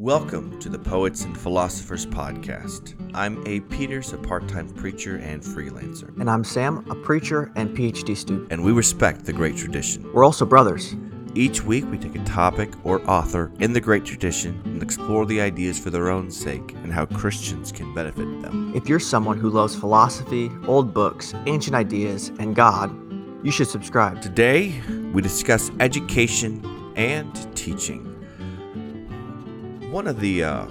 Welcome to the Poets and Philosophers Podcast. I'm Abe Peters, a part time preacher and freelancer, And I'm Sam, a preacher and PhD student. and we respect the great tradition. We're also brothers. Each week, we take a topic or author in the great tradition and explore the ideas for their own sake and how Christians can benefit them. If you're someone who loves philosophy, old books, ancient ideas, and God, you should subscribe. Today, we discuss education and teaching. One of the uh,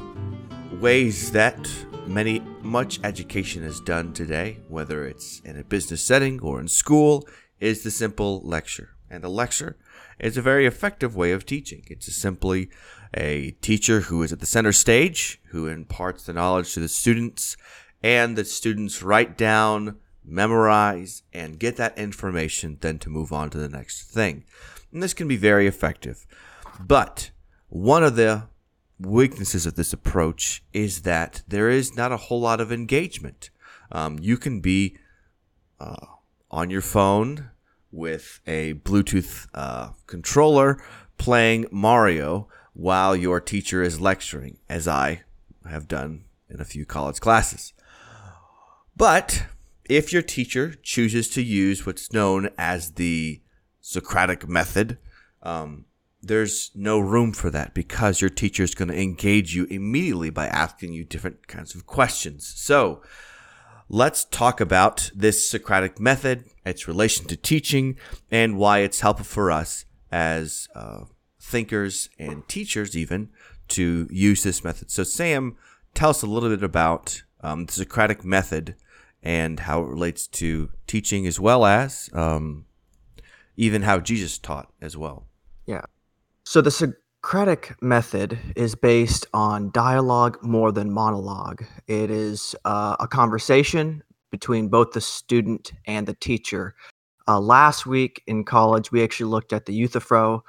ways that many much education is done today, whether it's in a business setting or in school, is the simple lecture. And the lecture is a very effective way of teaching. It's simply a teacher who is at the center stage, who imparts the knowledge to the students, and the students write down, memorize, and get that information then to move on to the next thing. And this can be very effective. But one of the weaknesses of this approach is that there is not a whole lot of engagement. Um, you can be uh, on your phone with a Bluetooth uh, controller playing Mario while your teacher is lecturing, as I have done in a few college classes. But if your teacher chooses to use what's known as the Socratic method, um, there's no room for that because your teacher is going to engage you immediately by asking you different kinds of questions. So, let's talk about this Socratic method, its relation to teaching, and why it's helpful for us as uh, thinkers and teachers, even to use this method. So, Sam, tell us a little bit about um, the Socratic method and how it relates to teaching, as well as um, even how Jesus taught as well. So the Socratic method is based on dialogue more than monologue. It is uh, a conversation between both the student and the teacher. Uh, last week in college, we actually looked at the Euthyphro.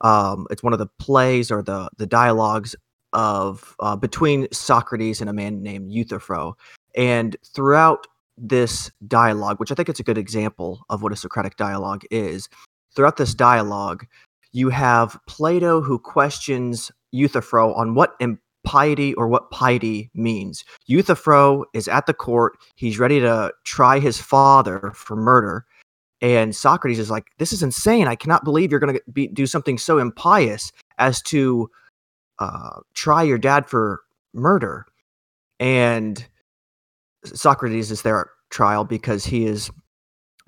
Um, it's one of the plays or the the dialogues of uh, between Socrates and a man named Euthyphro. And throughout this dialogue, which I think it's a good example of what a Socratic dialogue is, throughout this dialogue, you have Plato who questions Euthyphro on what impiety or what piety means. Euthyphro is at the court, he's ready to try his father for murder. And Socrates is like, This is insane. I cannot believe you're going to do something so impious as to uh, try your dad for murder. And Socrates is there at trial because he is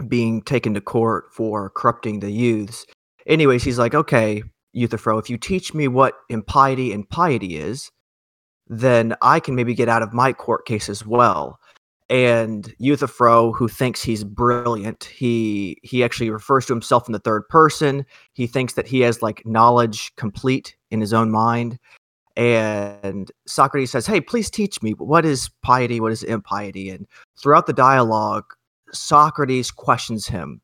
being taken to court for corrupting the youths. Anyways, he's like, okay, Euthyphro, if you teach me what impiety and piety is, then I can maybe get out of my court case as well. And Euthyphro, who thinks he's brilliant, he he actually refers to himself in the third person. He thinks that he has like knowledge complete in his own mind. And Socrates says, "Hey, please teach me what is piety, what is impiety." And throughout the dialogue, Socrates questions him.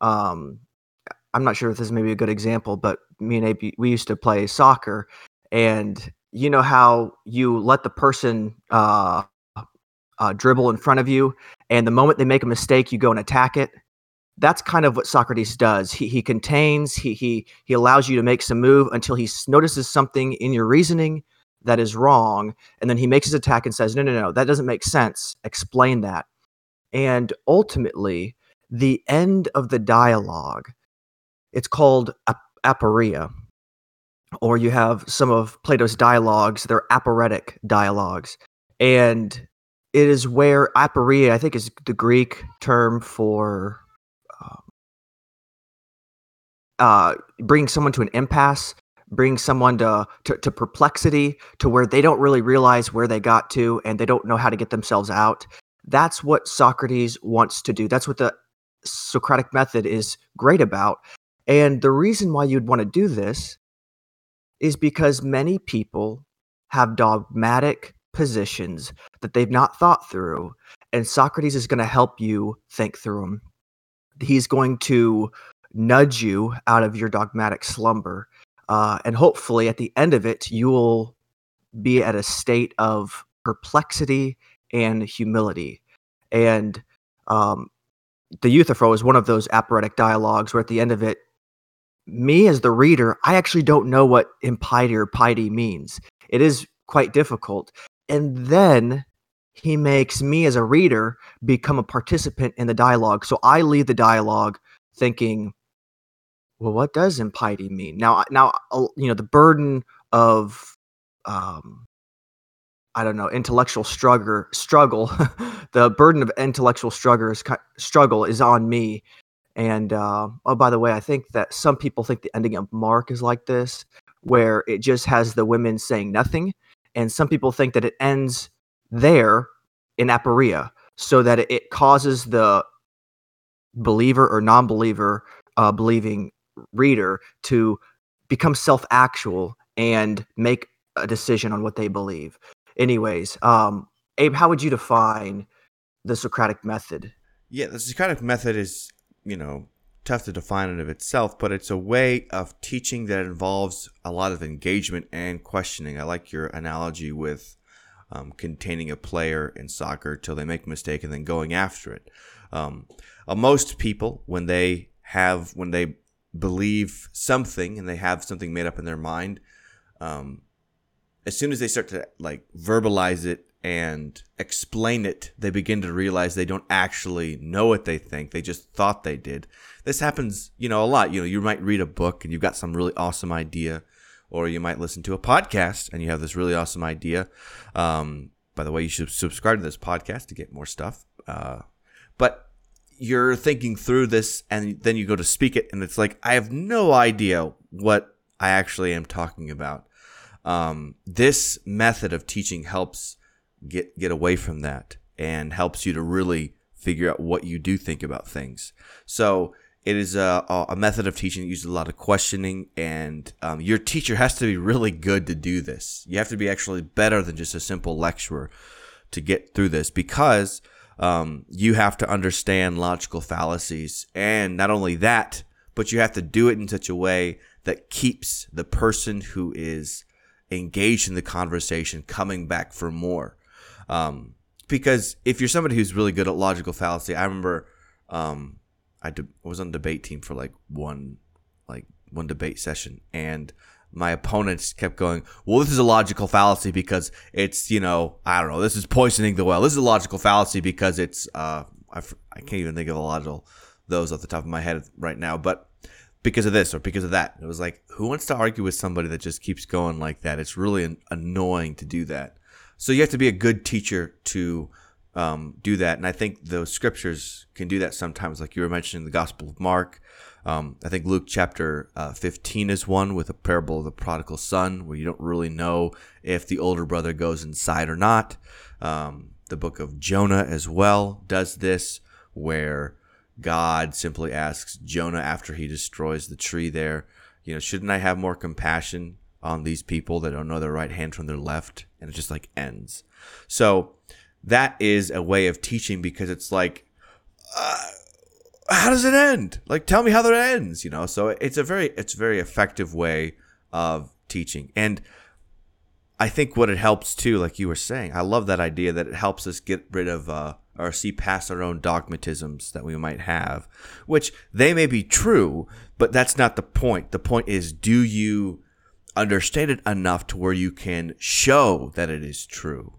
Um, I'm not sure if this is maybe a good example, but me and AP, we used to play soccer, and you know how you let the person uh, uh, dribble in front of you, and the moment they make a mistake, you go and attack it. That's kind of what Socrates does. He he contains, he he he allows you to make some move until he notices something in your reasoning that is wrong, and then he makes his attack and says, "No, no, no, that doesn't make sense. Explain that." And ultimately, the end of the dialogue it's called ap- aporia. Or you have some of plato's dialogues they're aporetic dialogues. And it is where aporia i think is the greek term for um, uh, bringing someone to an impasse bring someone to, to, to perplexity to where they don't really realize where they got to and they don't know how to get themselves out. That's what socrates wants to do. That's what the socratic method is great about and the reason why you'd want to do this is because many people have dogmatic positions that they've not thought through. And Socrates is going to help you think through them. He's going to nudge you out of your dogmatic slumber. Uh, and hopefully, at the end of it, you will be at a state of perplexity and humility. And um, the Euthyphro is one of those aporetic dialogues where at the end of it, me as the reader, I actually don't know what impiety or piety means. It is quite difficult. And then he makes me as a reader become a participant in the dialogue. So I leave the dialogue thinking, well, what does impiety mean? Now, now, uh, you know, the burden of, um, I don't know, intellectual struggle, struggle, the burden of intellectual struggle is, struggle is on me. And uh, oh, by the way, I think that some people think the ending of Mark is like this, where it just has the women saying nothing, and some people think that it ends there in aporia, so that it causes the believer or non-believer uh, believing reader to become self-actual and make a decision on what they believe. Anyways, um, Abe, how would you define the Socratic method? Yeah, the Socratic method is, you know, tough to define in of itself, but it's a way of teaching that involves a lot of engagement and questioning. I like your analogy with um, containing a player in soccer till they make a mistake and then going after it. Um, uh, most people, when they have, when they believe something and they have something made up in their mind, um, as soon as they start to like verbalize it and explain it, they begin to realize they don't actually know what they think. They just thought they did. This happens, you know, a lot. You know, you might read a book and you've got some really awesome idea, or you might listen to a podcast and you have this really awesome idea. Um, by the way, you should subscribe to this podcast to get more stuff. Uh, but you're thinking through this and then you go to speak it and it's like i have no idea what i actually am talking about um, this method of teaching helps get get away from that and helps you to really figure out what you do think about things so it is a, a method of teaching that uses a lot of questioning and um, your teacher has to be really good to do this you have to be actually better than just a simple lecturer to get through this because um, you have to understand logical fallacies. And not only that, but you have to do it in such a way that keeps the person who is engaged in the conversation coming back for more. Um, because if you're somebody who's really good at logical fallacy, I remember um, I de- was on debate team for like one like one debate session, and my opponents kept going, well, this is a logical fallacy because it's, you know, I don't know, this is poisoning the well. This is a logical fallacy because it's, uh, I, I can't even think of a logical those off the top of my head right now, but because of this or because of that. It was like, who wants to argue with somebody that just keeps going like that? It's really annoying to do that. So you have to be a good teacher to um, do that. And I think the scriptures can do that sometimes, like you were mentioning the Gospel of Mark. Um, I think Luke chapter uh, 15 is one with a parable of the prodigal son, where you don't really know if the older brother goes inside or not. Um, the book of Jonah as well does this, where God simply asks Jonah after he destroys the tree there, you know, shouldn't I have more compassion on these people that don't know their right hand from their left? And it just like ends. So that is a way of teaching because it's like, uh, how does it end? Like, tell me how that ends, you know? So it's a very, it's a very effective way of teaching. And I think what it helps too, like you were saying, I love that idea that it helps us get rid of, uh, or see past our own dogmatisms that we might have, which they may be true, but that's not the point. The point is, do you understand it enough to where you can show that it is true?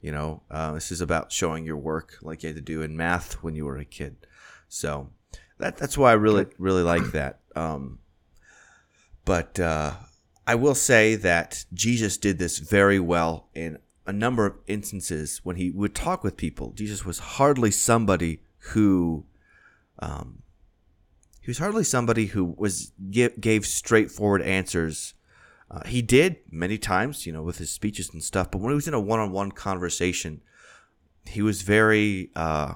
You know, uh, this is about showing your work like you had to do in math when you were a kid. So that that's why I really really like that. Um, but uh, I will say that Jesus did this very well in a number of instances when he would talk with people. Jesus was hardly somebody who, um, he was hardly somebody who was give, gave straightforward answers uh, he did many times, you know, with his speeches and stuff. But when he was in a one-on-one conversation, he was very uh,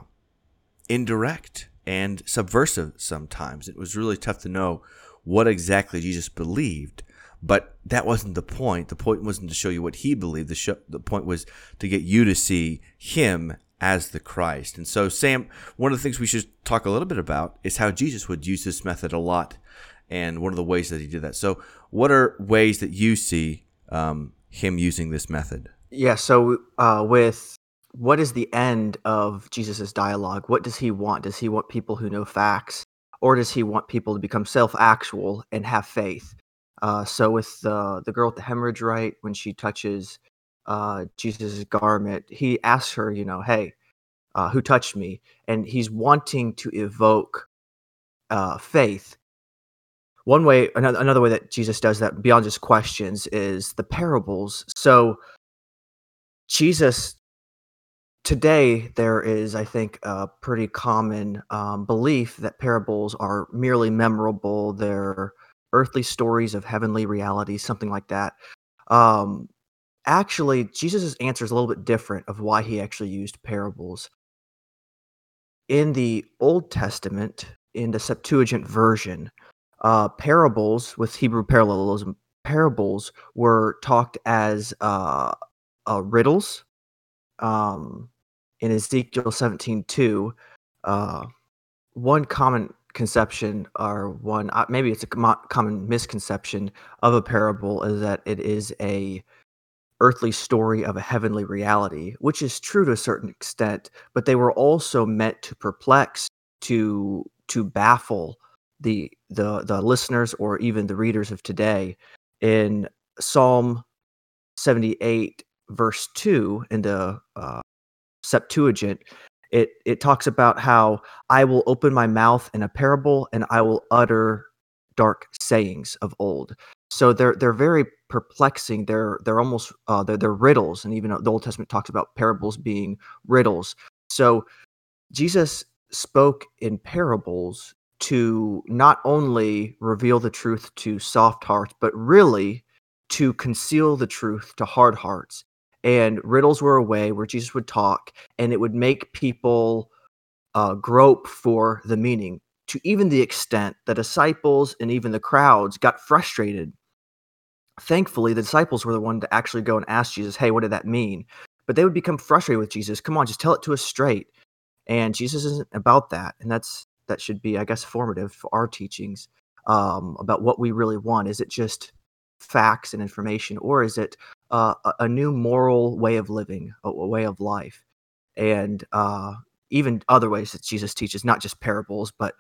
indirect and subversive. Sometimes it was really tough to know what exactly Jesus believed. But that wasn't the point. The point wasn't to show you what he believed. The, show, the point was to get you to see him as the Christ. And so, Sam, one of the things we should talk a little bit about is how Jesus would use this method a lot and one of the ways that he did that. So, what are ways that you see um, him using this method? Yeah. So, uh, with what is the end of Jesus's dialogue? What does he want? Does he want people who know facts? or does he want people to become self-actual and have faith? Uh, so with the the girl with the hemorrhage, right, when she touches uh, Jesus' garment, he asks her, you know, hey, uh, who touched me? And he's wanting to evoke uh, faith. One way, another, way that Jesus does that beyond just questions is the parables. So Jesus today there is i think a pretty common um, belief that parables are merely memorable. They're earthly stories of heavenly realities something like that. Um, actually jesus' answer is a little bit different of why he actually used parables. In the old testament in the septuagint version uh, parables with hebrew parallelism parables were talked as uh, uh, riddles um, in Ezekiel 17 2, uh, one common conception or one uh, maybe it's a com- common misconception of a parable is that it is a earthly story of a heavenly reality which is true to a certain extent but they were also meant to perplex to to baffle the the the listeners or even the readers of today in psalm 78 verse 2 in the uh, Septuagint, it it talks about how I will open my mouth in a parable and I will utter dark sayings of old. So they're they're very perplexing. They're they're almost uh, they're they're riddles, and even the Old Testament talks about parables being riddles. So Jesus spoke in parables to not only reveal the truth to soft hearts, but really to conceal the truth to hard hearts and riddles were a way where Jesus would talk and it would make people uh, grope for the meaning to even the extent the disciples and even the crowds got frustrated. Thankfully, the disciples were the one to actually go and ask Jesus, Hey, what did that mean? But they would become frustrated with Jesus. Come on, just tell it to us straight. And Jesus isn't about that. And that's that should be, I guess, formative for our teachings um, about what we really want. Is it just facts and information, or is it uh, a new moral way of living, a, a way of life, and uh, even other ways that Jesus teaches, not just parables, but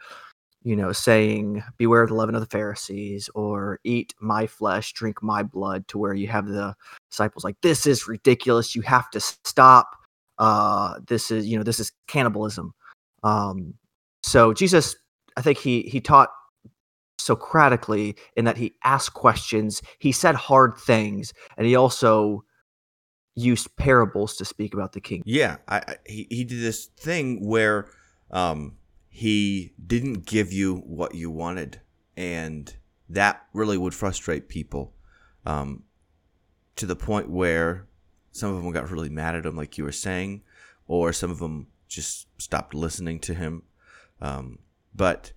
you know, saying "Beware of the leaven of the Pharisees" or "Eat my flesh, drink my blood," to where you have the disciples like, "This is ridiculous. You have to stop. Uh, this is you know, this is cannibalism." Um, so Jesus, I think he he taught Socratically in that he asked questions, he said hard things, and he also used parables to speak about the king. Yeah, I, I, he he did this thing where um, he didn't give you what you wanted, and that really would frustrate people um, to the point where some of them got really mad at him, like you were saying, or some of them just stopped listening to him. Um, but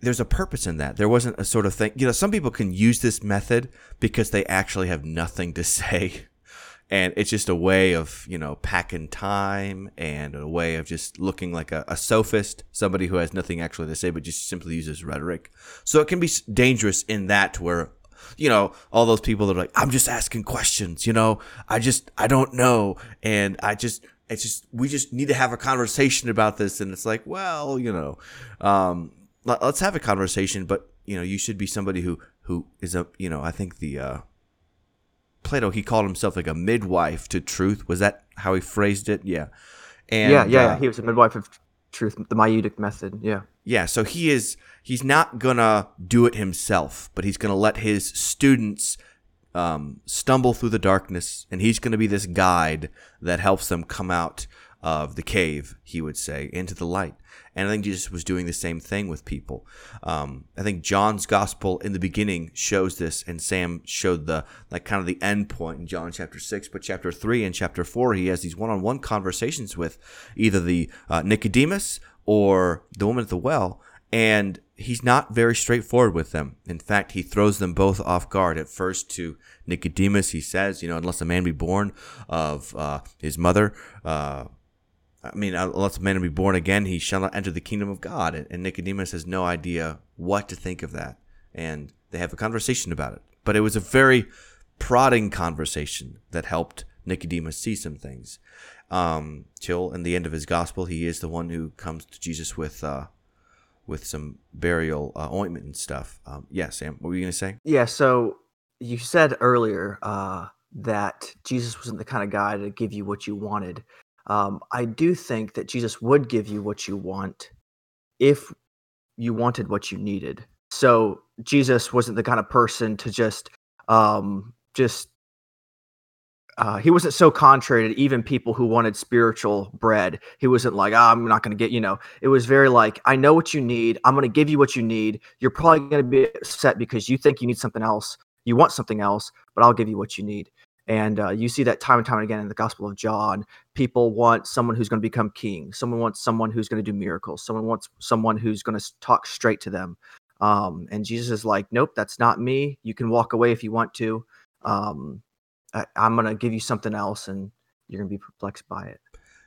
there's a purpose in that. There wasn't a sort of thing. You know, some people can use this method because they actually have nothing to say. And it's just a way of, you know, packing time and a way of just looking like a, a sophist, somebody who has nothing actually to say, but just simply uses rhetoric. So it can be dangerous in that where, you know, all those people that are like, I'm just asking questions, you know, I just, I don't know. And I just, it's just, we just need to have a conversation about this. And it's like, well, you know, um, let's have a conversation. But you know you should be somebody who who is a you know i think the uh plato he called himself like a midwife to truth. Was that how he phrased it? Yeah. And yeah yeah uh, he was a midwife of truth the maieutic method. Yeah. Yeah so he is he's not gonna do it himself but he's gonna let his students um, stumble through the darkness and he's gonna be this guide that helps them come out of the cave he would say into the light and I think Jesus was doing the same thing with people. Um, I think John's gospel in the beginning shows this, and Sam showed the like kind of the end point in John chapter six. But chapter three and chapter four, he has these one-on-one conversations with either the uh, Nicodemus or the woman at the well, and he's not very straightforward with them. In fact, he throws them both off guard. At first, to Nicodemus, he says, "You know, unless a man be born of uh, his mother." Uh, I mean, unless a man be born again, he shall not enter the kingdom of God. And Nicodemus has no idea what to think of that. And they have a conversation about it. But it was a very prodding conversation that helped Nicodemus see some things. Um, till in the end of his gospel, he is the one who comes to Jesus with, uh, with some burial uh, ointment and stuff. Um, yeah, Sam, what were you going to say? Yeah, so you said earlier uh, that Jesus wasn't the kind of guy to give you what you wanted. Um, I do think that Jesus would give you what you want if you wanted what you needed. So Jesus wasn't the kind of person to just um, just uh, he wasn't so contrary to even people who wanted spiritual bread. He wasn't like, oh, I'm not going to get, you know, it was very like, I know what you need. I'm going to give you what you need. You're probably going to be upset because you think you need something else. You want something else, but I'll give you what you need. And uh, you see that time and time again in the Gospel of John. People want someone who's going to become king. Someone wants someone who's going to do miracles. Someone wants someone who's going to talk straight to them. Um, and Jesus is like, nope, that's not me. You can walk away if you want to. Um, I, am going to give you something else, and you're going to be perplexed by it.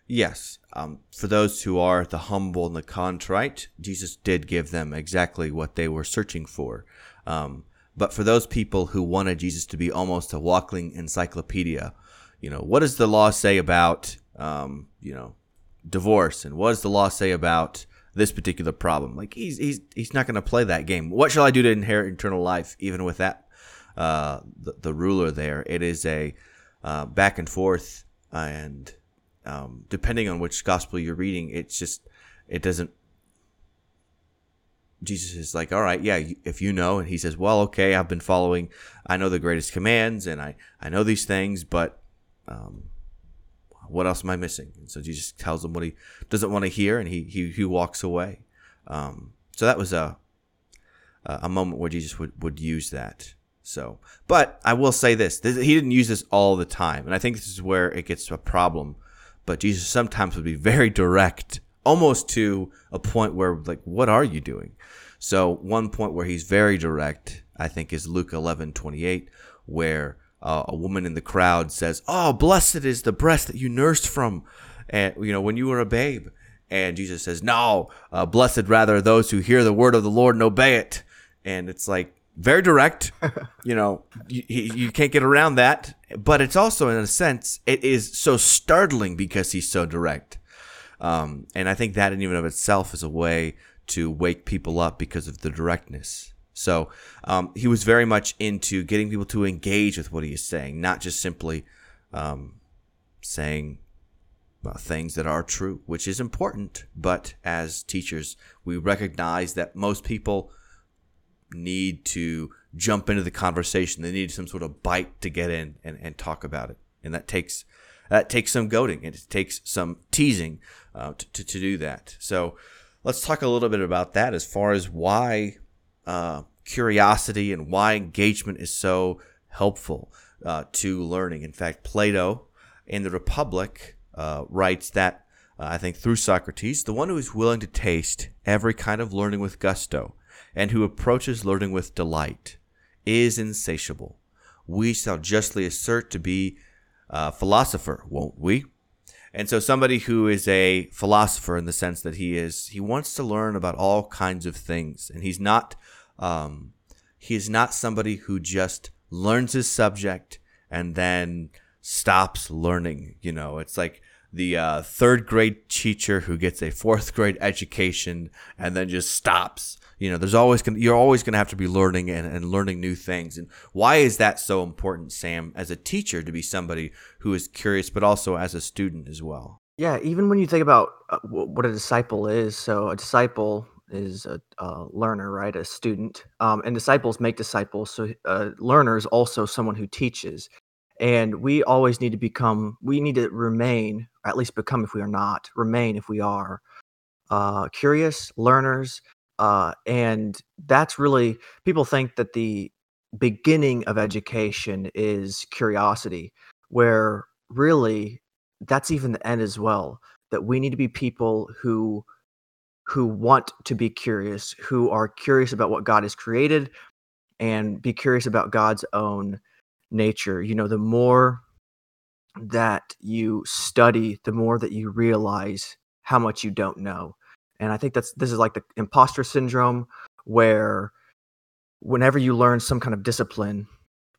Yes. Um, for those who are the humble and the contrite, Jesus did give them exactly what they were searching for. Um, but for those people who wanted Jesus to be almost a walking encyclopedia, you know, what does the law say about, um, you know, divorce, and what does the law say about this particular problem? Like he's he's he's not going to play that game. What shall I do to inherit eternal life? Even with that, uh, the, the ruler there, it is a uh, back and forth, and um, depending on which gospel you're reading, it's just it doesn't Jesus is like, all right, yeah, if you know, and he says, well, okay, I've been following, I know the greatest commands, and I I know these things, but um, what else am I missing? And so Jesus tells him what he doesn't want to hear, and he he he walks away. Um, so that was a a moment where Jesus would would use that. So, but I will say this: he didn't use this all the time, and I think this is where it gets a problem. But Jesus sometimes would be very direct almost to a point where like what are you doing? So one point where he's very direct i think is luke 11 28 where uh, a woman in the crowd says oh blessed is the breast that you nursed from and you know when you were a babe. And jesus says no uh, blessed rather those who hear the word of the lord and obey it. And it's like very direct you know you, you can't get around that but it's also in a sense it is so startling because he's so direct um, and I think that in even of itself is a way to wake people up because of the directness. So um, he was very much into getting people to engage with what he is saying, not just simply um, saying well, things that are true, which is important. But as teachers, we recognize that most people need to jump into the conversation. They need some sort of bite to get in and, and talk about it. And that takes that takes some goading. It takes some teasing uh, to, to, to, do that. So let's talk a little bit about that as far as why uh, curiosity and why engagement is so helpful uh, to learning. In fact, Plato in the Republic uh, writes that, uh, I think through Socrates, the one who is willing to taste every kind of learning with gusto and who approaches learning with delight is insatiable. We shall justly assert to be a philosopher, won't we? And so somebody who is a philosopher in the sense that he is, he wants to learn about all kinds of things. And he's not, um, he is not somebody who just learns his subject and then stops learning. You know, it's like the uh, third grade teacher who gets a fourth grade education and then just stops you know there's always gonna you're always gonna have to be learning and, and learning new things. And why is that so important sam as a teacher to be somebody who is curious but also as a student as well? Yeah even when you think about uh, what a disciple is so a disciple is a, a learner right a student um, and disciples make disciples so a learner is also someone who teaches. And we always need to become we need to remain at least become if we are not remain if we are uh, curious learners uh, and that's really, people think that the beginning of education is curiosity, where really that's even the end as well. That we need to be people who who want to be curious, who are curious about what God has created and be curious about God's own nature. You know, the more that you study, the more that you realize how much you don't know and i think that's this is like the imposter syndrome where whenever you learn some kind of discipline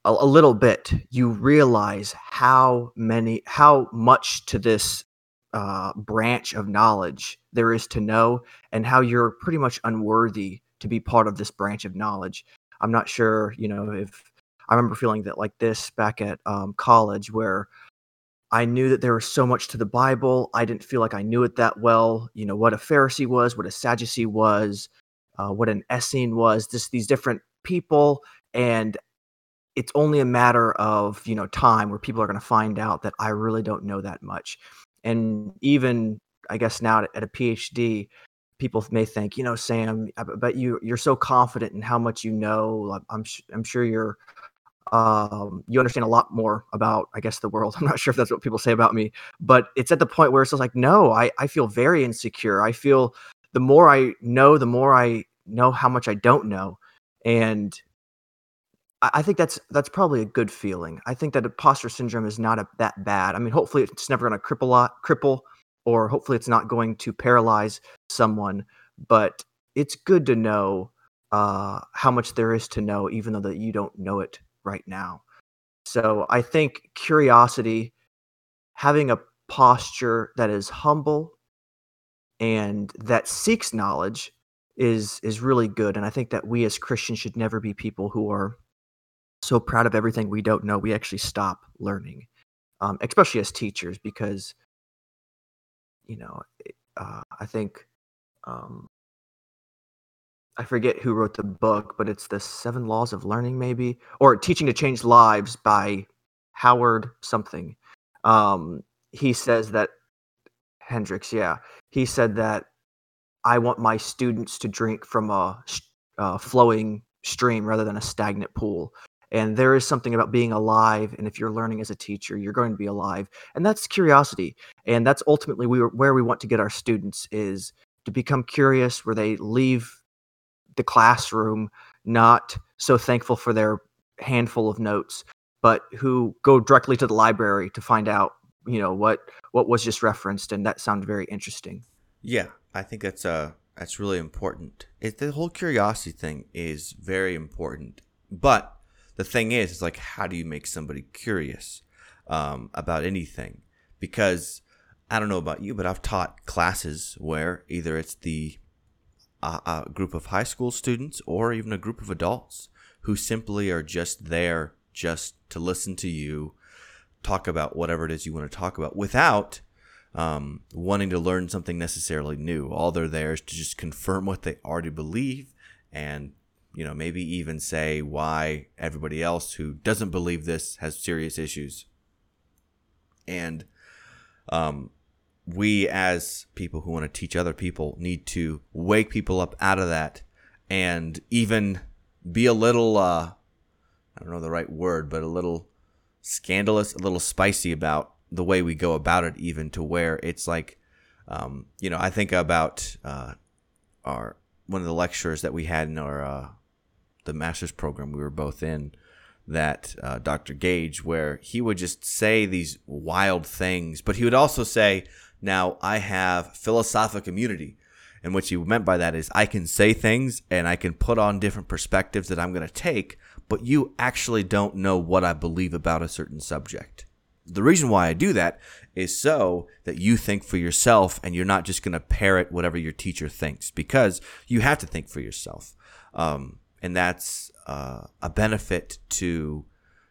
a, a, little bit you realize how many how much to this uh, branch of knowledge there is to know and how you're pretty much unworthy to be part of this branch of knowledge. I'm not sure, you know, if I remember feeling that like this back at um, college where I knew that there was so much to the Bible. I didn't feel like I knew it that well. You know, what a Pharisee was, what a Sadducee was, uh, what an Essene was, just these different people. And it's only a matter of, you know, time where people are going to find out that I really don't know that much. And even, I guess, now at, at a PhD, people may think, you know, Sam, but you you're so confident in how much you know. I'm I'm sure you're um, you understand a lot more about, I guess, the world. I'm not sure if that's what people say about me, but it's at the point where it's just like, no, I, I feel very insecure. I feel the more I know, the more I know how much I don't know. And I, I think that's that's probably a good feeling. I think that imposter syndrome is not a, that bad. I mean, hopefully it's never going to cripple lot, cripple, or hopefully it's not going to paralyze someone. But it's good to know uh, how much there is to know, even though that you don't know it right now. So I think curiosity, having a posture that is humble and that seeks knowledge is is really good and i think that we as christians should never be people who are so proud of everything we don't know we actually stop learning um, especially as teachers because you know uh, i think um, I forget who wrote the book, but it's the Seven Laws of Learning, maybe, or Teaching to Change Lives by Howard something. Um, he says that Hendricks, yeah, he said that I want my students to drink from a, a flowing stream rather than a stagnant pool. And there is something about being alive, and if you're learning as a teacher, you're going to be alive, and that's curiosity, and that's ultimately we, where we want to get our students is to become curious, where they leave the classroom not so thankful for their handful of notes but who go directly to the library to find out you know what what was just referenced and that sounded very interesting. Yeah i think that's uh that's really important. It, the whole curiosity thing is very important but the thing is it's like how do you make somebody curious um, about anything? Because i don't know about you but i've taught classes where either it's the a, a group of high school students or even a group of adults who simply are just there just to listen to you talk about whatever it is you want to talk about without um, wanting to learn something necessarily new. All they're there is to just confirm what they already believe and you know maybe even say why everybody else who doesn't believe this has serious issues. And um, we as people who want to teach other people need to wake people up out of that and even be a little uh I don't know the right word, but a little scandalous, a little spicy about the way we go about it even to where it's like um, you know, I think about uh, our one of the lectures that we had in our uh, the master's program we were both in that uh, Dr. Gage, where he would just say these wild things, but he would also say, now, I have philosophic immunity. And what you meant by that is I can say things and I can put on different perspectives that I'm going to take, but you actually don't know what I believe about a certain subject. The reason why I do that is so that you think for yourself and you're not just going to parrot whatever your teacher thinks because you have to think for yourself. Um, and that's uh, a benefit to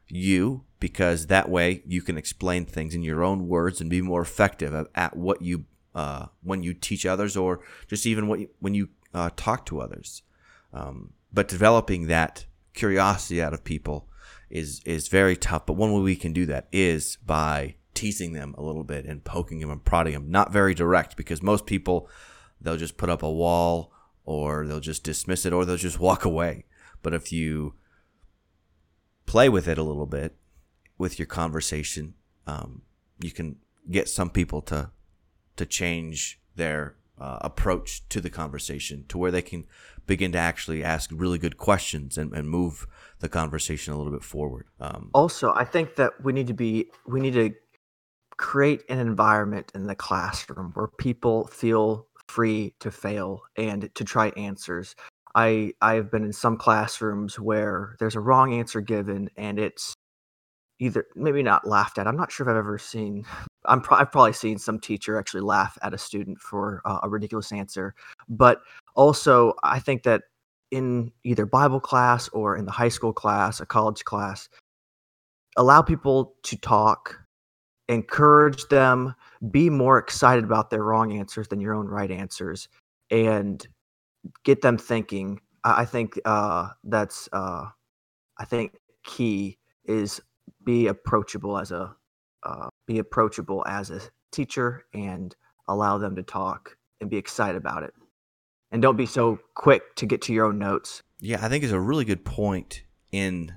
you because that way you can explain things in your own words and be more effective at what you uh, when you teach others or just even what you, when you uh, talk to others. Um, but developing that curiosity out of people is is very tough. But one way we can do that is by teasing them a little bit and poking them and prodding them. Not very direct because most people they'll just put up a wall or they'll just dismiss it or they'll just walk away. But if you play with it a little bit with your conversation, um, you can get some people to to change their uh, approach to the conversation to where they can begin to actually ask really good questions and, and move the conversation a little bit forward. Um, also, I think that we need to be we need to create an environment in the classroom where people feel free to fail and to try answers. I I've been in some classrooms where there's a wrong answer given and it's either maybe not laughed at. I'm not sure if I've ever seen I'm pro- I've probably seen some teacher actually laugh at a student for uh, a ridiculous answer, but also I think that in either Bible class or in the high school class, a college class, allow people to talk, encourage them, be more excited about their wrong answers than your own right answers, and get them thinking. I, I think uh, that's uh, I think key is be approachable as a uh, be approachable as a teacher and allow them to talk and be excited about it. And don't be so quick to get to your own notes. Yeah i think it's a really good point in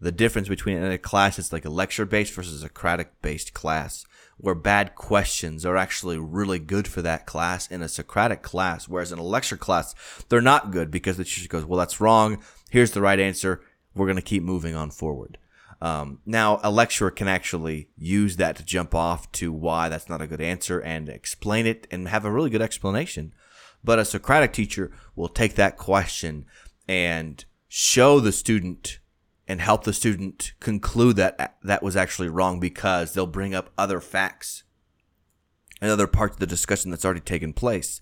the difference between a class that's like a lecture based versus a socratic based class where bad questions are actually really good for that class in a socratic class whereas in a lecture class they're not good because the teacher goes well that's wrong. Here's the right answer. We're going to keep moving on forward um, now, a lecturer can actually use that to jump off to why that's not a good answer and explain it and have a really good explanation. But a Socratic teacher will take that question and show the student and help the student conclude that that was actually wrong because they'll bring up other facts and other parts of the discussion that's already taken place.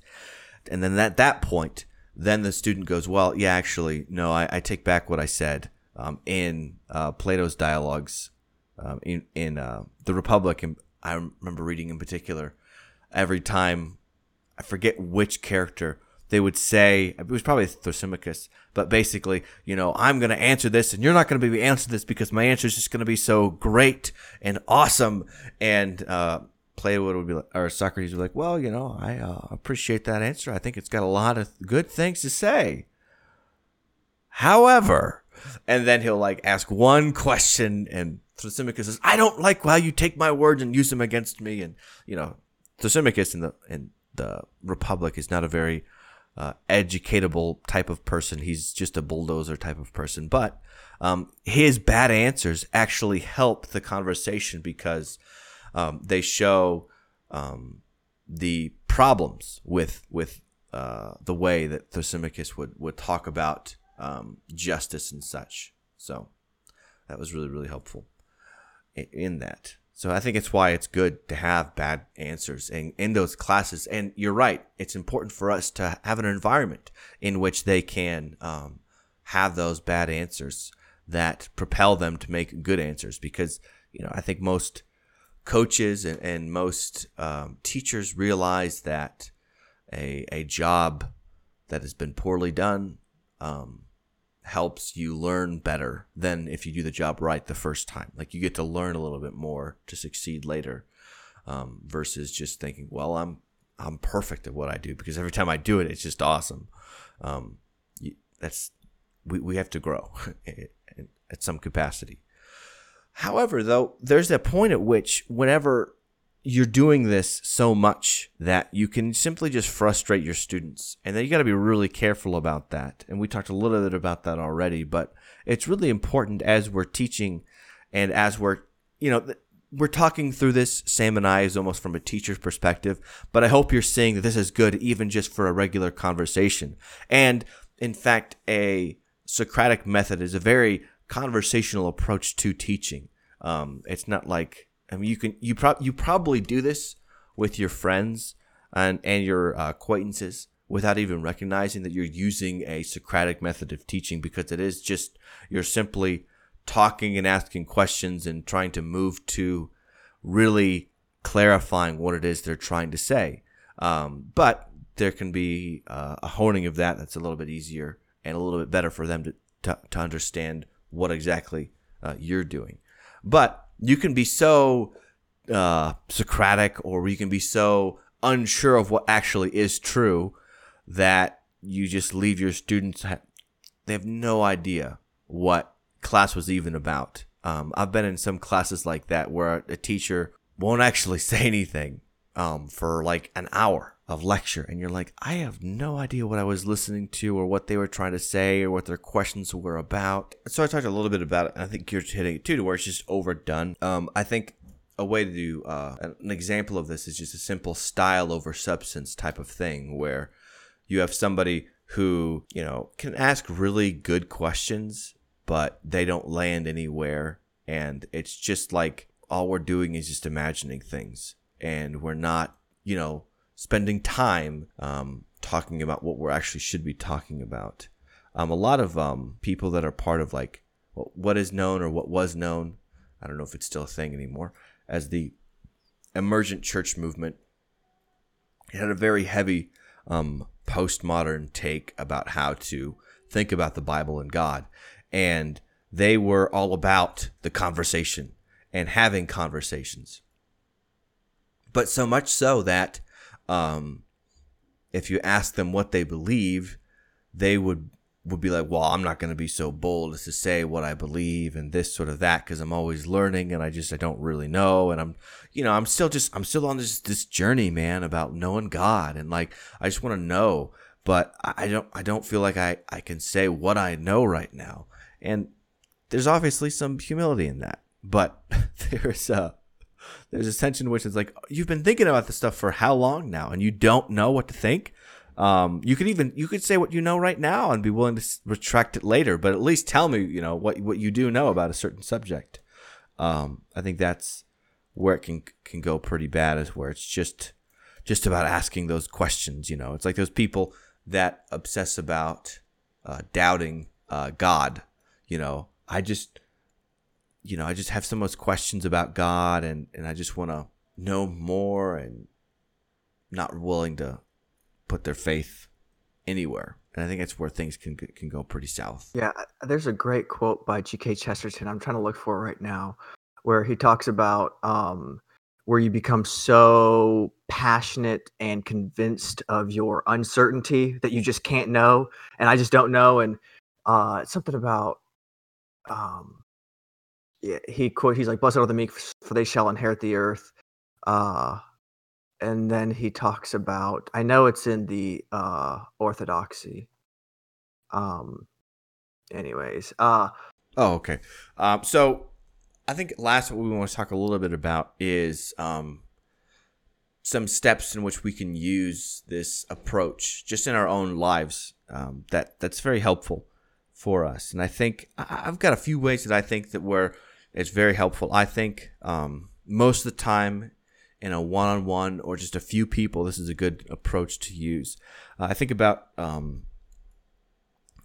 And then at that point, then the student goes, well, yeah, actually, no, I, I take back what I said um, in uh, Plato's dialogues um, in in uh, the Republic, and I remember reading in particular every time I forget which character they would say it was probably Thrasymachus, but basically, you know, I'm going to answer this, and you're not going to be answer this because my answer is just going to be so great and awesome. And uh, Plato would be like, or Socrates would be like, well, you know, I uh, appreciate that answer. I think it's got a lot of good things to say. However, and then he'll like ask one question, and Thrasymachus says, "I don't like how you take my words and use them against me." And you know, Thrasymachus in the in the Republic is not a very uh, educatable type of person. He's just a bulldozer type of person. But um, his bad answers actually help the conversation because um, they show um, the problems with with uh, the way that Thrasymachus would would talk about um, justice and such. So that was really, really helpful in, that. So I think it's why it's good to have bad answers in, in those classes. And you're right. It's important for us to have an environment in which they can um, have those bad answers that propel them to make good answers. Because, you know, I think most coaches and, and most um, teachers realize that a, a job that has been poorly done um, helps you learn better than if you do the job right the first time. Like you get to learn a little bit more to succeed later, um, versus just thinking, well, I'm I'm perfect at what I do because every time I do it, it's just awesome. Um, that's we we have to grow at some capacity. However, though, there's that point at which whenever you're doing this so much that you can simply just frustrate your students. And then you got to be really careful about that. And we talked a little bit about that already, but it's really important as we're teaching and as we're, you know, we're talking through this, Sam and I, is almost from a teacher's perspective, but I hope you're seeing that this is good even just for a regular conversation. And in fact, a Socratic method is a very conversational approach to teaching. Um, it's not like I mean, you can you pro- you probably do this with your friends and and your uh, acquaintances without even recognizing that you're using a Socratic method of teaching because it is just you're simply talking and asking questions and trying to move to really clarifying what it is they're trying to say. Um, but there can be uh, a honing of that that's a little bit easier and a little bit better for them to, to, to understand what exactly uh, you're doing. But you can be so uh, Socratic or you can be so unsure of what actually is true that you just leave your students, they have no idea what class was even about. Um, I've been in some classes like that where a teacher won't actually say anything um, for like an hour of lecture, and you're like, I have no idea what I was listening to or what they were trying to say or what their questions were about. So I talked a little bit about it, and I think you're hitting it too, to where it's just overdone. Um, I think a way to do uh, an example of this is just a simple style over substance type of thing, where you have somebody who you know can ask really good questions, but they don't land anywhere, and it's just like all we're doing is just imagining things and we're not, you know, spending time um, talking about what we're actually should be talking about. Um, a lot of um, people that are part of like what is known or what was known, I don't know if it's still a thing anymore, as the emergent church movement. It had a very heavy um, postmodern take about how to think about the Bible and God. And they were all about the conversation and having conversations. But so much so that um, if you ask them what they believe, they would would be like, well, I'm not going to be so bold as to say what I believe and this sort of that because I'm always learning and I just I don't really know and I'm you know I'm still just I'm still on this this journey, man, about knowing God and like I just want to know, but I don't I don't feel like I I can say what I know right now, and there's obviously some humility in that, but there's a there's a tension in which is like you've been thinking about this stuff for how long now and you don't know what to think um, you could even you could say what you know right now and be willing to retract it later, but at least tell me, you know, what what you do know about a certain subject. Um, I think that's where it can can go pretty bad, is where it's just just about asking those questions. You know, it's like those people that obsess about uh, doubting uh, God. You know, I just you know I just have so much questions about God, and and I just want to know more, and not willing to put their faith anywhere. And I think that's where things can can go pretty south. Yeah, there's a great quote by G.K. Chesterton. I'm trying to look for right now, where he talks about um, where you become so passionate and convinced of your uncertainty that you just can't know, and I just don't know. And uh, it's something about um, he quote he's like, "Blessed are the meek, for they shall inherit the earth." Uh, and then he talks about I know it's in the uh orthodoxy. Um anyways, uh Oh, okay. Um so I think last what we want to talk a little bit about is um some steps in which we can use this approach just in our own lives um, that that's very helpful for us and i think i've got a few ways that i think that where it's very helpful i think um, most of the time in a one-on-one or just a few people, this is a good approach to use. Uh, I think about um,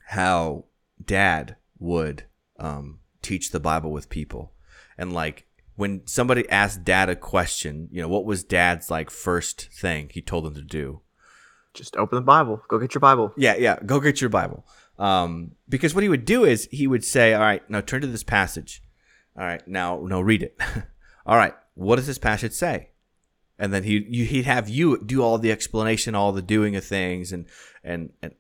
how Dad would um, teach the Bible with people, and like when somebody asked Dad a question, you know, what was Dad's like first thing he told them to do? Just open the Bible. Go get your Bible. Yeah, yeah. Go get your Bible. Um, because what he would do is he would say, "All right, now turn to this passage. All right, now no, read it. all right, what does this passage say? and then he you, he'd have you do all the explanation, all the doing of things, and and and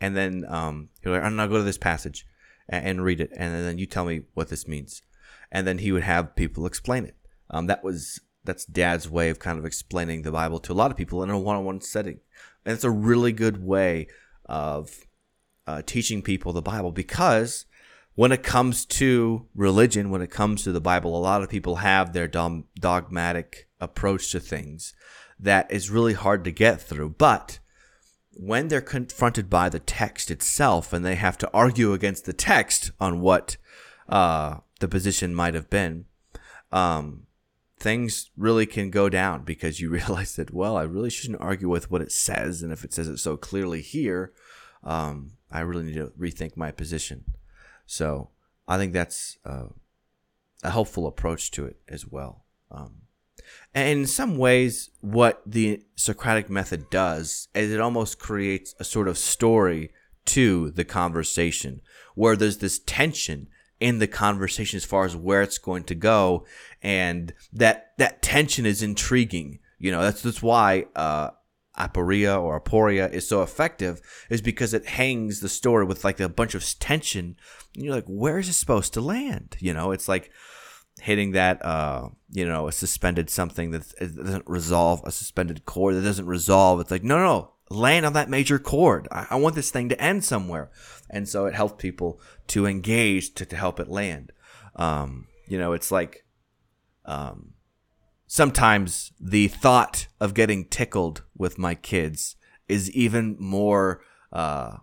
and then um, he'd like, I'm gonna go to this passage and, and, read it, and then you tell me what this means, and then he would have people explain it. Um, that was that's Dad's way of kind of explaining the Bible to a lot of people in a one-on-one setting, and it's a really good way of uh, teaching people the Bible because when it comes to religion, when it comes to the Bible, a lot of people have their dogmatic approach to things that is really hard to get through. But when they're confronted by the text itself and they have to argue against the text on what uh, the position might have been, um, things really can go down because you realize that, well, I really shouldn't argue with what it says. And if it says it so clearly here, um, I really need to rethink my position. So I think that's uh, a helpful approach to it as well. Um, and in some ways, what the Socratic method does is it almost creates a sort of story to the conversation where there's this tension in the conversation as far as where it's going to go. And that, that tension is intriguing. You know, that's, that's why, uh, aporia or aporia is so effective is because it hangs the story with like a bunch of tension. And you're like, where is it supposed to land? You know, it's like hitting that, uh, you know, a suspended something that doesn't resolve a suspended chord that doesn't resolve. It's like, no, no, land on that major chord. I, I want this thing to end somewhere. And so it helps people to engage to, to help it land. Um, you know, it's like, um, sometimes the thought of getting tickled with my kids is even more uh,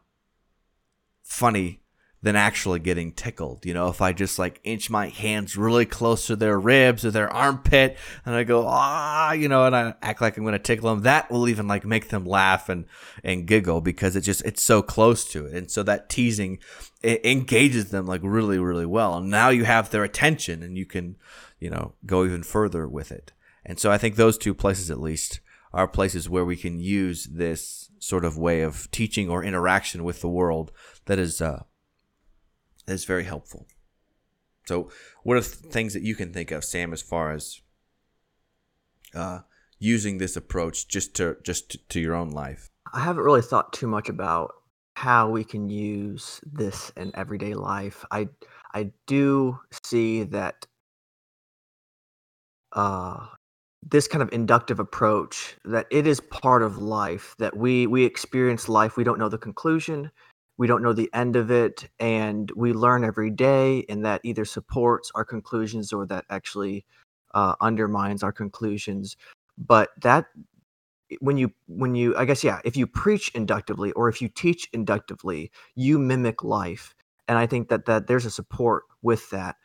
funny than actually getting tickled. You know, if I just like inch my hands really close to their ribs or their armpit and I go, ah, you know, and I act like I'm going to tickle them, that will even like make them laugh and, and giggle because it just, it's so close to it. And so that teasing engages them like really, really well. And now you have their attention and you can, you know, go even further with it. And so I think those two places at least are places where we can use this sort of way of teaching or interaction with the world that is uh, that is very helpful. So, what are things that you can think of, Sam, as far as uh, using this approach just to just to, to your own life? I haven't really thought too much about how we can use this in everyday life. I I do see that uh, this kind of inductive approach that it is part of life that we we experience life we don't know the conclusion we don't know the end of it and we learn every day and that either supports our conclusions or that actually uh, undermines our conclusions. But that when you when you i guess yeah if you preach inductively or if you teach inductively you mimic life. And i think that that there's a support with that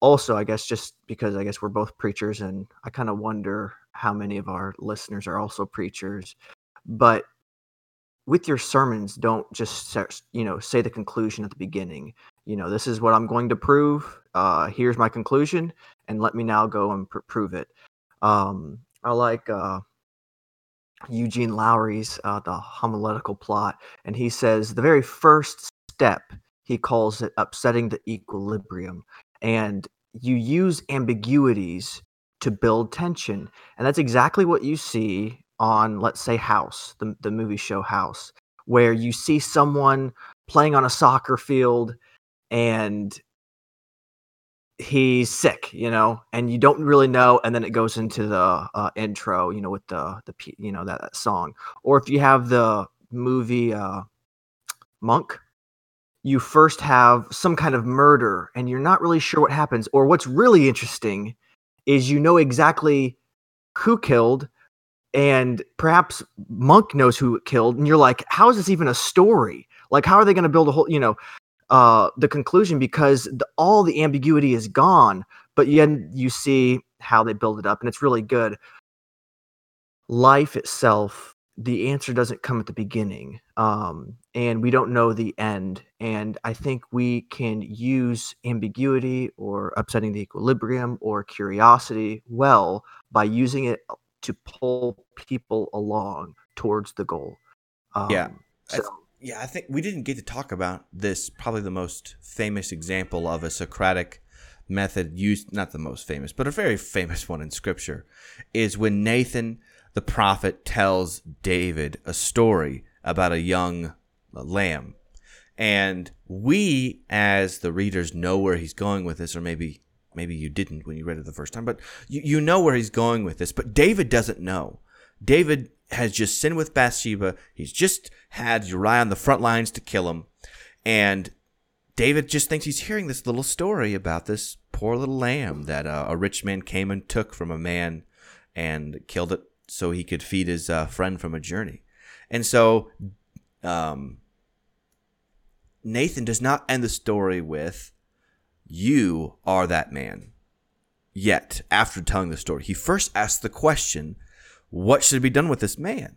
also i guess just because i guess we're both preachers and i kind of wonder how many of our listeners are also preachers but with your sermons don't just you know say the conclusion at the beginning you know this is what i'm going to prove uh here's my conclusion and let me now go and pr- prove it. Um i like uh eugene lowry's uh the homiletical plot and he says the very first step he calls it upsetting the equilibrium and you use ambiguities to build tension. And that's exactly what you see on let's say House, the the movie show House, where you see someone playing on a soccer field and he's sick, you know, and you don't really know, and then it goes into the uh, intro, you know, with the the you know that, that song, or if you have the movie uh, Monk, you first have some kind of murder, and you're not really sure what happens, or what's really interesting is you know exactly who killed and perhaps Monk knows who killed, and you're like, how is this even a story? Like, how are they going to build a whole, you know, uh, the conclusion because the, all the ambiguity is gone, but then you see how they build it up, and it's really good. Life itself, the answer doesn't come at the beginning, um, and we don't know the end. And I think we can use ambiguity or upsetting the equilibrium or curiosity well by using it to pull people along towards the goal. Um, yeah. So, yeah, I think we didn't get to talk about this. Probably the most famous example of a Socratic method used, not the most famous, but a very famous one in Scripture, is when Nathan the prophet tells David a story about a young lamb. And we, as the readers, know where he's going with this, or maybe maybe you didn't when you read it the first time, but you, you know where he's going with this. But David doesn't know. David has just sinned with Bathsheba. He's just had Uriah on the front lines to kill him. And David just thinks he's hearing this little story about this poor little lamb that uh, a rich man came and took from a man and killed it so he could feed his uh, friend from a journey. And so um, Nathan does not end the story with, you are that man. Yet, after telling the story, he first asks the question, What should be done with this man?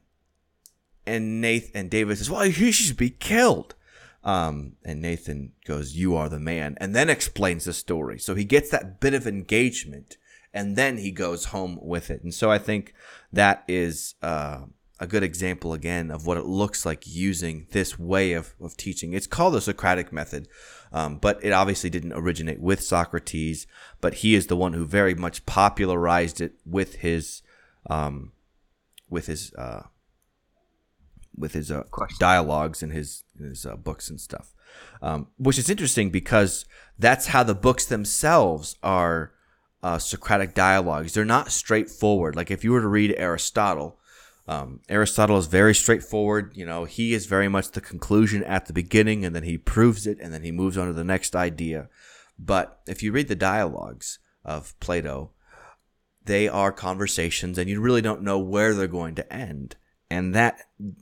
And Nathan and David says, Well, he should be killed. Um, and Nathan goes, You are the man, and then explains the story. So he gets that bit of engagement, and then he goes home with it. And so I think that is uh, a good example again of what it looks like using this way of, of teaching. It's called the Socratic method, um, but it obviously didn't originate with Socrates, but he is the one who very much popularized it with his um, with his uh, with his uh, dialogues and his his uh, books and stuff, um, which is interesting because that's how the books themselves are uh, Socratic dialogues. They're not straightforward. Like if you were to read Aristotle, um, Aristotle is very straightforward. You know, he is very much the conclusion at the beginning, and then he proves it, and then he moves on to the next idea. But if you read the dialogues of Plato, they are conversations, and you really don't know where they're going to end. and that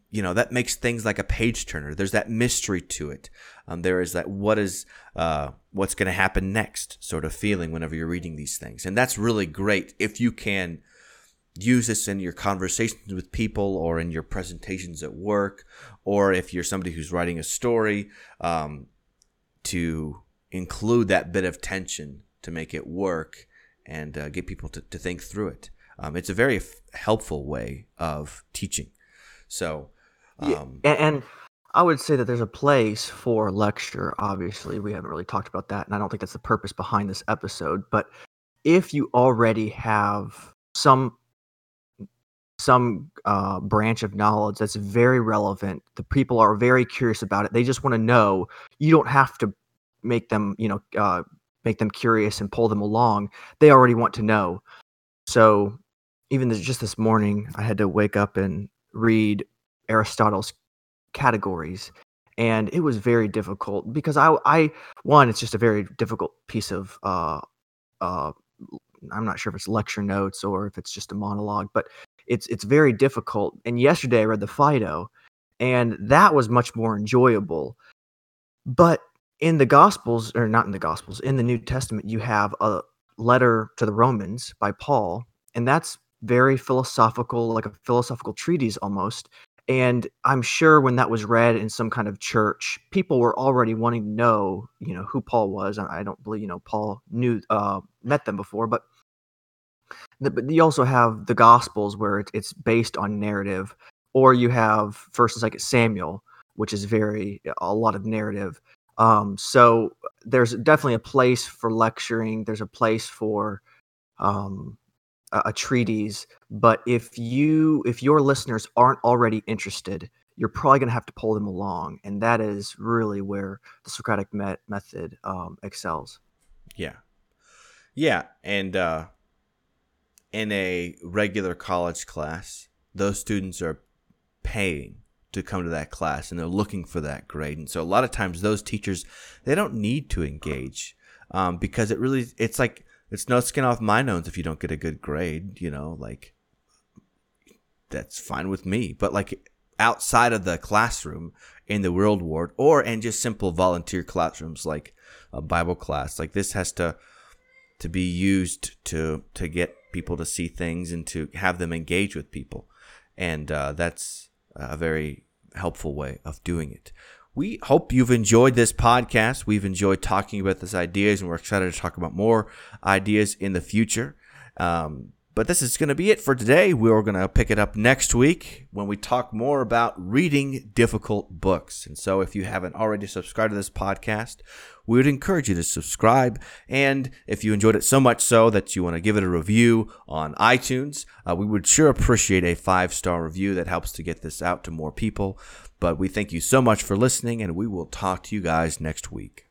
you know that makes things like a page turner. There's that mystery to it. Um, there is that what is uh, what's going to happen next sort of feeling whenever you're reading these things, and that's really great if you can use this in your conversations with people or in your presentations at work, or if you're somebody who's writing a story, um, to include that bit of tension to make it work and uh, get people to, to think through it. Um, it's a very f- helpful way of teaching. So, um, yeah, and, and I would say that there's a place for lecture. Obviously, we haven't really talked about that, and I don't think that's the purpose behind this episode. But if you already have some some uh, branch of knowledge that's very relevant. The people are very curious about it. They just want to know. You don't have to make them, you know, uh, make them curious and pull them along. They already want to know. So even this, just this morning, I had to wake up and read Aristotle's categories, and it was very difficult because I, I one, it's just a very difficult piece of uh, uh, I'm not sure if it's lecture notes or if it's just a monologue, but it's it's very difficult. And yesterday I read the Phaedo, and that was much more enjoyable. But in the Gospels, or not in the Gospels, in the New Testament, you have a letter to the Romans by Paul, and that's very philosophical, like a philosophical treatise almost. And I'm sure when that was read in some kind of church, people were already wanting to know, you know, who Paul was. I don't believe, you know, Paul knew, uh, met them before, but but you also have the Gospels where it's, it's based on narrative, or you have First and Second Samuel, which is very a lot of narrative. Um, so there's definitely a place for lecturing. There's a place for um, a, a treatise. But if you if your listeners aren't already interested, you're probably going to have to pull them along, and that is really where the Socratic met- method um, excels. Yeah, yeah, and uh, in a regular college class, those students are paying to come to that class and they're looking for that grade. And so a lot of times those teachers, they don't need to engage um, because it really, it's like, it's no skin off my nose if you don't get a good grade, you know, like that's fine with me. But like outside of the classroom in the world ward or in just simple volunteer classrooms like a Bible class, like this has to, to be used to, to get people to see things and to have them engage with people. And uh, that's a very helpful way of doing it. We hope you've enjoyed this podcast. We've enjoyed talking about these ideas, and we're excited to talk about more ideas in the future. Um, but this is going to be it for today. We're going to pick it up next week when we talk more about reading difficult books. And so, if you haven't already subscribed to this podcast, we would encourage you to subscribe. And if you enjoyed it so much so that you want to give it a review on iTunes, uh, we would sure appreciate a five star review that helps to get this out to more people. But we thank you so much for listening, and we will talk to you guys next week.